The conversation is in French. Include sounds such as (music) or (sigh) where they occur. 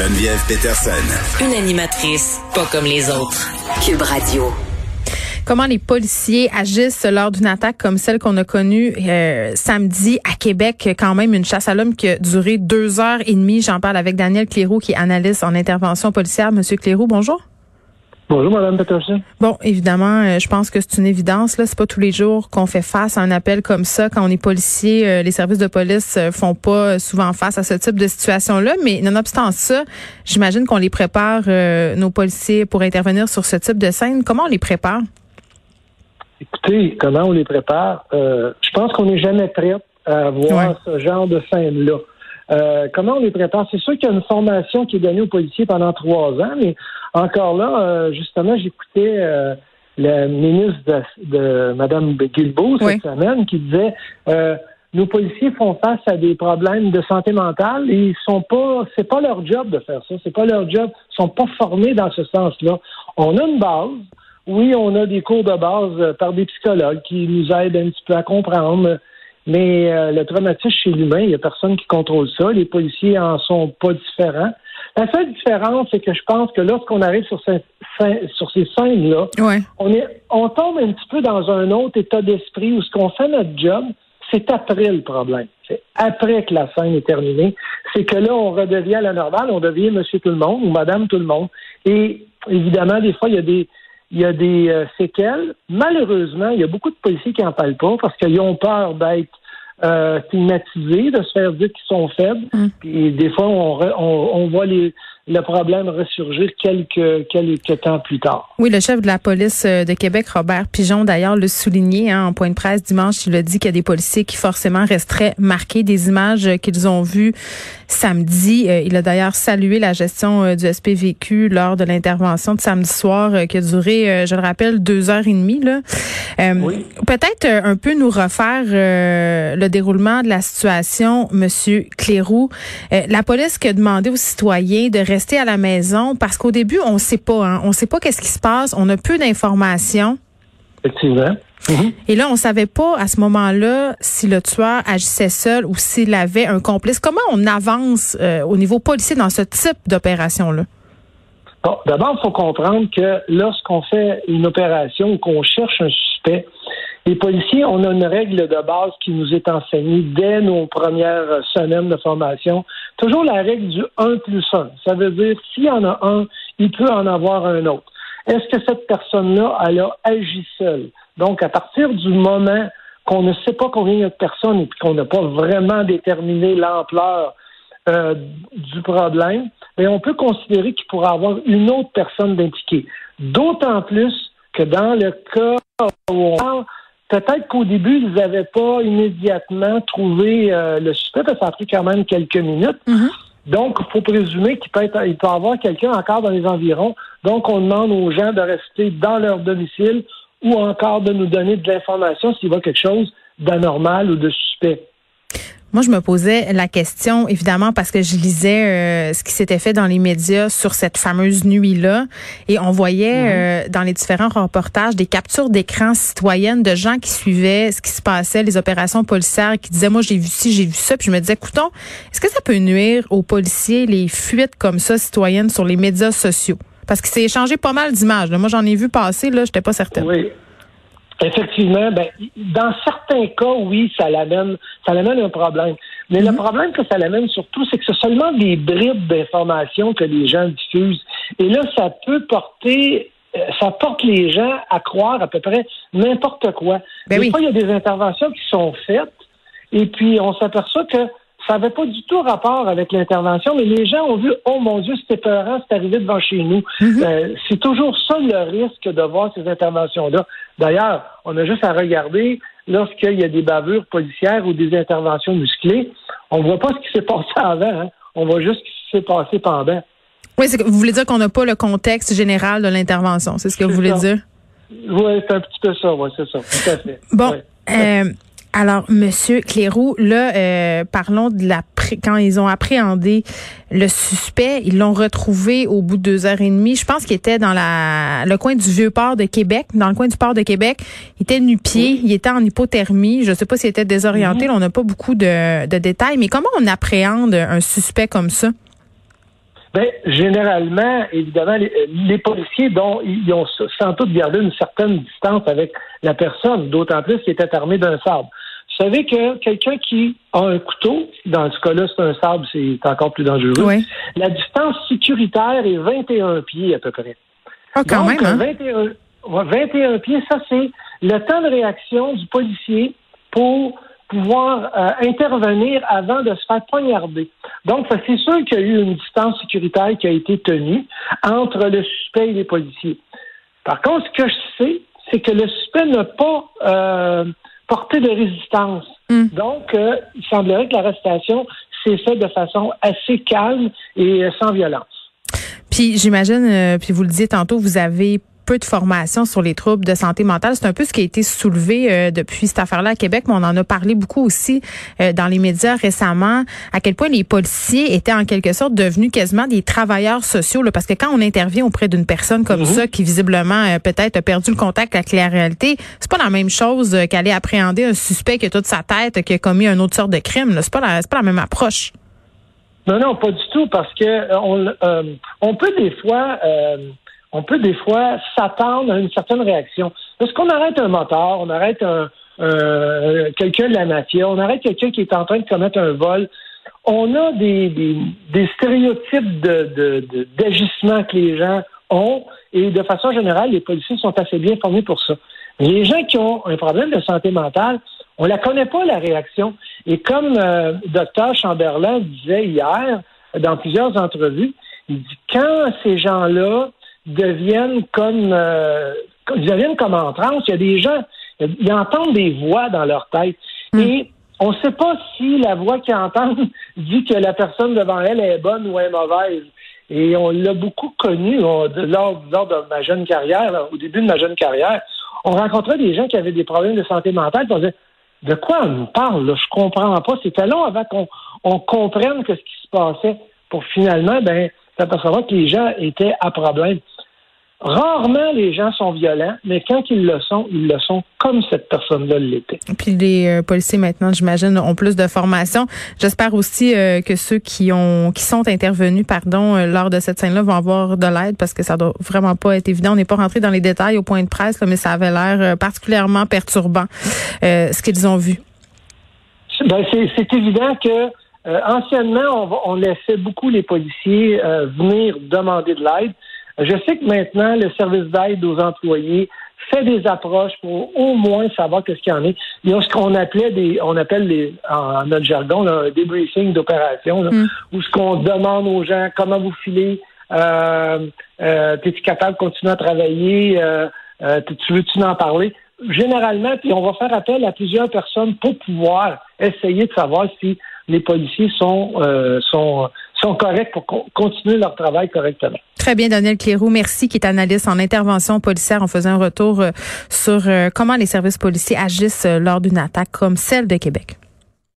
Geneviève Peterson. Une animatrice pas comme les autres. Cube Radio. Comment les policiers agissent lors d'une attaque comme celle qu'on a connue euh, samedi à Québec, quand même une chasse à l'homme qui a duré deux heures et demie. J'en parle avec Daniel Cléroux, qui est analyste en intervention policière. Monsieur Cléroux, bonjour. Bonjour, Madame Peterson. Bon, évidemment, euh, je pense que c'est une évidence. Là, c'est pas tous les jours qu'on fait face à un appel comme ça. Quand on est policier, euh, les services de police euh, font pas souvent face à ce type de situation-là. Mais nonobstant ça, j'imagine qu'on les prépare, nos policiers, pour intervenir sur ce type de scène. Comment on les prépare? Écoutez, comment on les prépare? je pense qu'on n'est jamais prêt à voir ce genre de scène-là. Euh, comment on les prépare? C'est sûr qu'il y a une formation qui est donnée aux policiers pendant trois ans, mais encore là, euh, justement, j'écoutais euh, le ministre de, de Mme Guilbeault cette semaine qui disait nos policiers font face à des problèmes de santé mentale et ils sont pas c'est pas leur job de faire ça, c'est pas leur job, ils sont pas formés dans ce sens-là. On a une base, oui, on a des cours de base par des psychologues qui nous aident un petit peu à comprendre mais euh, le traumatisme chez l'humain, il n'y a personne qui contrôle ça. Les policiers en sont pas différents. La seule différence, c'est que je pense que lorsqu'on arrive sur ces, sur ces scènes-là, on, est, on tombe un petit peu dans un autre état d'esprit où ce qu'on fait notre job, c'est après le problème. C'est après que la scène est terminée. C'est que là, on redevient à la normale, on devient monsieur tout le monde ou madame tout le monde. Et évidemment, des fois, il y a des, il y a des euh, séquelles. Malheureusement, il y a beaucoup de policiers qui n'en parlent pas parce qu'ils ont peur d'être euh, stigmatisés, de se faire dire qu'ils sont faibles. Mm. Puis des fois, on, on, on voit les, le problème ressurgir quelques, quelques temps plus tard. Oui, le chef de la police euh, de Québec, Robert Pigeon, d'ailleurs, le souligné hein, en point de presse dimanche. Il a dit qu'il y a des policiers qui forcément resteraient marqués des images qu'ils ont vues samedi. Euh, il a d'ailleurs salué la gestion euh, du SPVQ lors de l'intervention de samedi soir qui a duré, je le rappelle, deux heures et demie. Là. Oui. Peut-être un peu nous refaire le déroulement de la situation, Monsieur Clérou. la police qui a demandé aux citoyens de rester à la maison? Parce qu'au début, on ne sait pas. Hein, on sait pas qu'est-ce qui se passe. On a peu d'informations. Effectivement. Mhm. Et là, on savait pas à ce moment-là si le tueur agissait seul ou s'il avait un complice. Comment on avance euh, au niveau policier dans ce type d'opération-là? Bon, d'abord, il faut comprendre que lorsqu'on fait une opération ou qu'on cherche un suspect, les policiers, on a une règle de base qui nous est enseignée dès nos premières semaines de formation. Toujours la règle du 1 plus 1. Ça veut dire, s'il y en a un, il peut en avoir un autre. Est-ce que cette personne-là, elle a agi seule? Donc, à partir du moment qu'on ne sait pas combien il y a de personnes et qu'on n'a pas vraiment déterminé l'ampleur euh, du problème, mais on peut considérer qu'il pourrait avoir une autre personne d'impliquée. D'autant plus que dans le cas où on parle Peut-être qu'au début, ils n'avaient pas immédiatement trouvé euh, le suspect, ça a pris quand même quelques minutes. Mm-hmm. Donc, il faut présumer qu'il peut, être, il peut y avoir quelqu'un encore dans les environs. Donc, on demande aux gens de rester dans leur domicile ou encore de nous donner de l'information s'il y a quelque chose d'anormal ou de suspect. Moi, je me posais la question, évidemment, parce que je lisais euh, ce qui s'était fait dans les médias sur cette fameuse nuit-là, et on voyait mhm. euh, dans les différents reportages des captures d'écran citoyennes de gens qui suivaient ce qui se passait, les opérations policières, qui disaient, moi, j'ai vu ci, j'ai vu ça, puis je me disais, écoutons, est-ce que ça peut nuire aux policiers, les fuites comme ça citoyennes sur les médias sociaux? Parce qu'il s'est échangé pas mal d'images. Moi, j'en ai vu passer, là, j'étais pas certaine. Oui. Effectivement, ben, dans certains cas, oui, ça l'amène, ça l'amène un problème. Mais le mhm. problème que ça l'amène surtout, c'est que c'est seulement des bribes d'informations que les gens diffusent. Et là, ça peut porter, euh, ça porte les gens à croire à peu près n'importe quoi. Ben des fois, il y a des interventions qui sont faites, et puis on s'aperçoit que ça n'avait pas du tout rapport avec l'intervention, mais les gens ont vu, oh mon Dieu, c'était peurant, c'est arrivé devant chez nous. Mhm. Euh, c'est toujours ça le risque de voir ces interventions-là. D'ailleurs, on a juste à regarder lorsqu'il y a des bavures policières ou des interventions musclées, on ne voit pas ce qui s'est passé (laughs) avant, hein. on voit juste ce qui s'est passé pendant. Oui, vous voulez dire qu'on n'a pas le contexte général de l'intervention, c'est ce que vous voulez dire? Oui, c'est un petit peu ça, oui, c'est ça, tout à fait. Bon, euh, alors, Monsieur Clérou, là, euh, parlons de la quand ils ont appréhendé le suspect, ils l'ont retrouvé au bout de deux heures et demie. Je pense qu'il était dans la le coin du vieux port de Québec, dans le coin du port de Québec. Il était nu-pied, il était en hypothermie. Je ne sais pas s'il était désorienté. Mhm. on n'a pas beaucoup de, de détails, mais comment on appréhende un suspect comme ça? Ben, généralement, évidemment, les, policiers, dont ils ont sans doute gardé une certaine distance avec la personne, d'autant plus qu'ils étaient armés d'un sabre. Vous savez que quelqu'un qui a un couteau, dans ce cas-là, c'est un sabre, c'est encore plus dangereux. La distance sécuritaire est 21 pieds à peu près. Ah, quand même, hein? 21, 21 pieds, ça, c'est le temps de réaction du policier pour pouvoir euh, intervenir avant de se faire poignarder. Donc, c'est sûr qu'il y a eu une distance sécuritaire qui a été tenue entre le suspect et les policiers. Par contre, ce que je sais, c'est que le suspect n'a pas euh, porté de résistance. Hmm. Donc, euh, il semblerait que l'arrestation s'est faite de façon assez calme et sans violence. Puis j'imagine, puis vous le disiez tantôt, vous avez peu de formation sur les troubles de santé mentale. C'est un peu ce qui a été soulevé euh, depuis cette affaire-là à Québec, mais on en a parlé beaucoup aussi euh, dans les médias récemment, à quel point les policiers étaient en quelque sorte devenus quasiment des travailleurs sociaux. Là, parce que quand on intervient auprès d'une personne comme mhm. ça, qui visiblement euh, peut-être a perdu le contact avec la réalité, c'est pas la même chose qu'aller appréhender un suspect qui a toute sa tête, qui a commis une autre sorte de crime. C'est pas la, pas la même approche. Non, non, pas du tout, parce que on, on peut des fois on peut des fois s'attendre à une certaine réaction. Parce qu'on arrête un moteur, on arrête un, quelqu'un de la mafia, on arrête quelqu'un qui est en train de commettre un vol. On a des, des, stéréotypes de, d'agissement que les gens ont et de façon générale, les policiers sont assez bien formés pour ça. Mais les gens qui ont un problème de santé mentale, on la connaît pas, la réaction. Et comme euh, Dr Chamberlain disait hier dans plusieurs entrevues, il dit quand ces gens-là deviennent comme euh, ils deviennent comme en transe. Il y a des gens, ils entendent des voix dans leur tête. Hmm. Et on ne sait pas si la voix qu'ils entendent (laughs) dit que la personne devant elle est bonne ou est mauvaise. Et on l'a beaucoup connu lors, de ma jeune carrière, au début de ma jeune carrière. On rencontrait des gens qui avaient des problèmes de santé mentale. On disait, de quoi on nous parle? Là? Je comprends pas. C'était long avant qu'on on comprenne que ce qui se passait pour finalement, ben, s'apercevoir que les gens étaient à problème. Rarement les gens sont violents, mais quand ils le sont, ils le sont comme cette personne-là l'était. Puis les euh, policiers maintenant, j'imagine, ont plus de formation. J'espère aussi euh, que ceux qui ont qui sont intervenus, pardon, euh, lors de cette scène-là vont avoir de l'aide parce que ça doit vraiment pas être évident. On n'est pas rentré dans les détails au point de presse, mais ça avait l'air particulièrement perturbant ce qu'ils ont vu. Ben, c'est évident que anciennement, on, on, laissait beaucoup les policiers venir demander de l'aide. Je sais que maintenant, le service d'aide aux employés fait des approches pour au moins savoir qu'est-ce qu'il y en est. Il y a ce qu'on appelait des, on appelle les, en, notre jargon, là, des briefings d'opération, mm. où ce qu'on demande aux gens comment vous filez, euh, euh, es-tu capable de continuer à travailler, euh, euh tu veux-tu en parler? Généralement, puis on va faire appel à plusieurs personnes pour pouvoir essayer de savoir si les policiers sont, euh, sont sont corrects pour continuer leur travail correctement. Très bien, Daniel Cléroux, merci, qui est analyste en intervention policière. On faisait un retour euh, sur euh, comment les services policiers agissent euh, lors d'une attaque comme celle de Québec.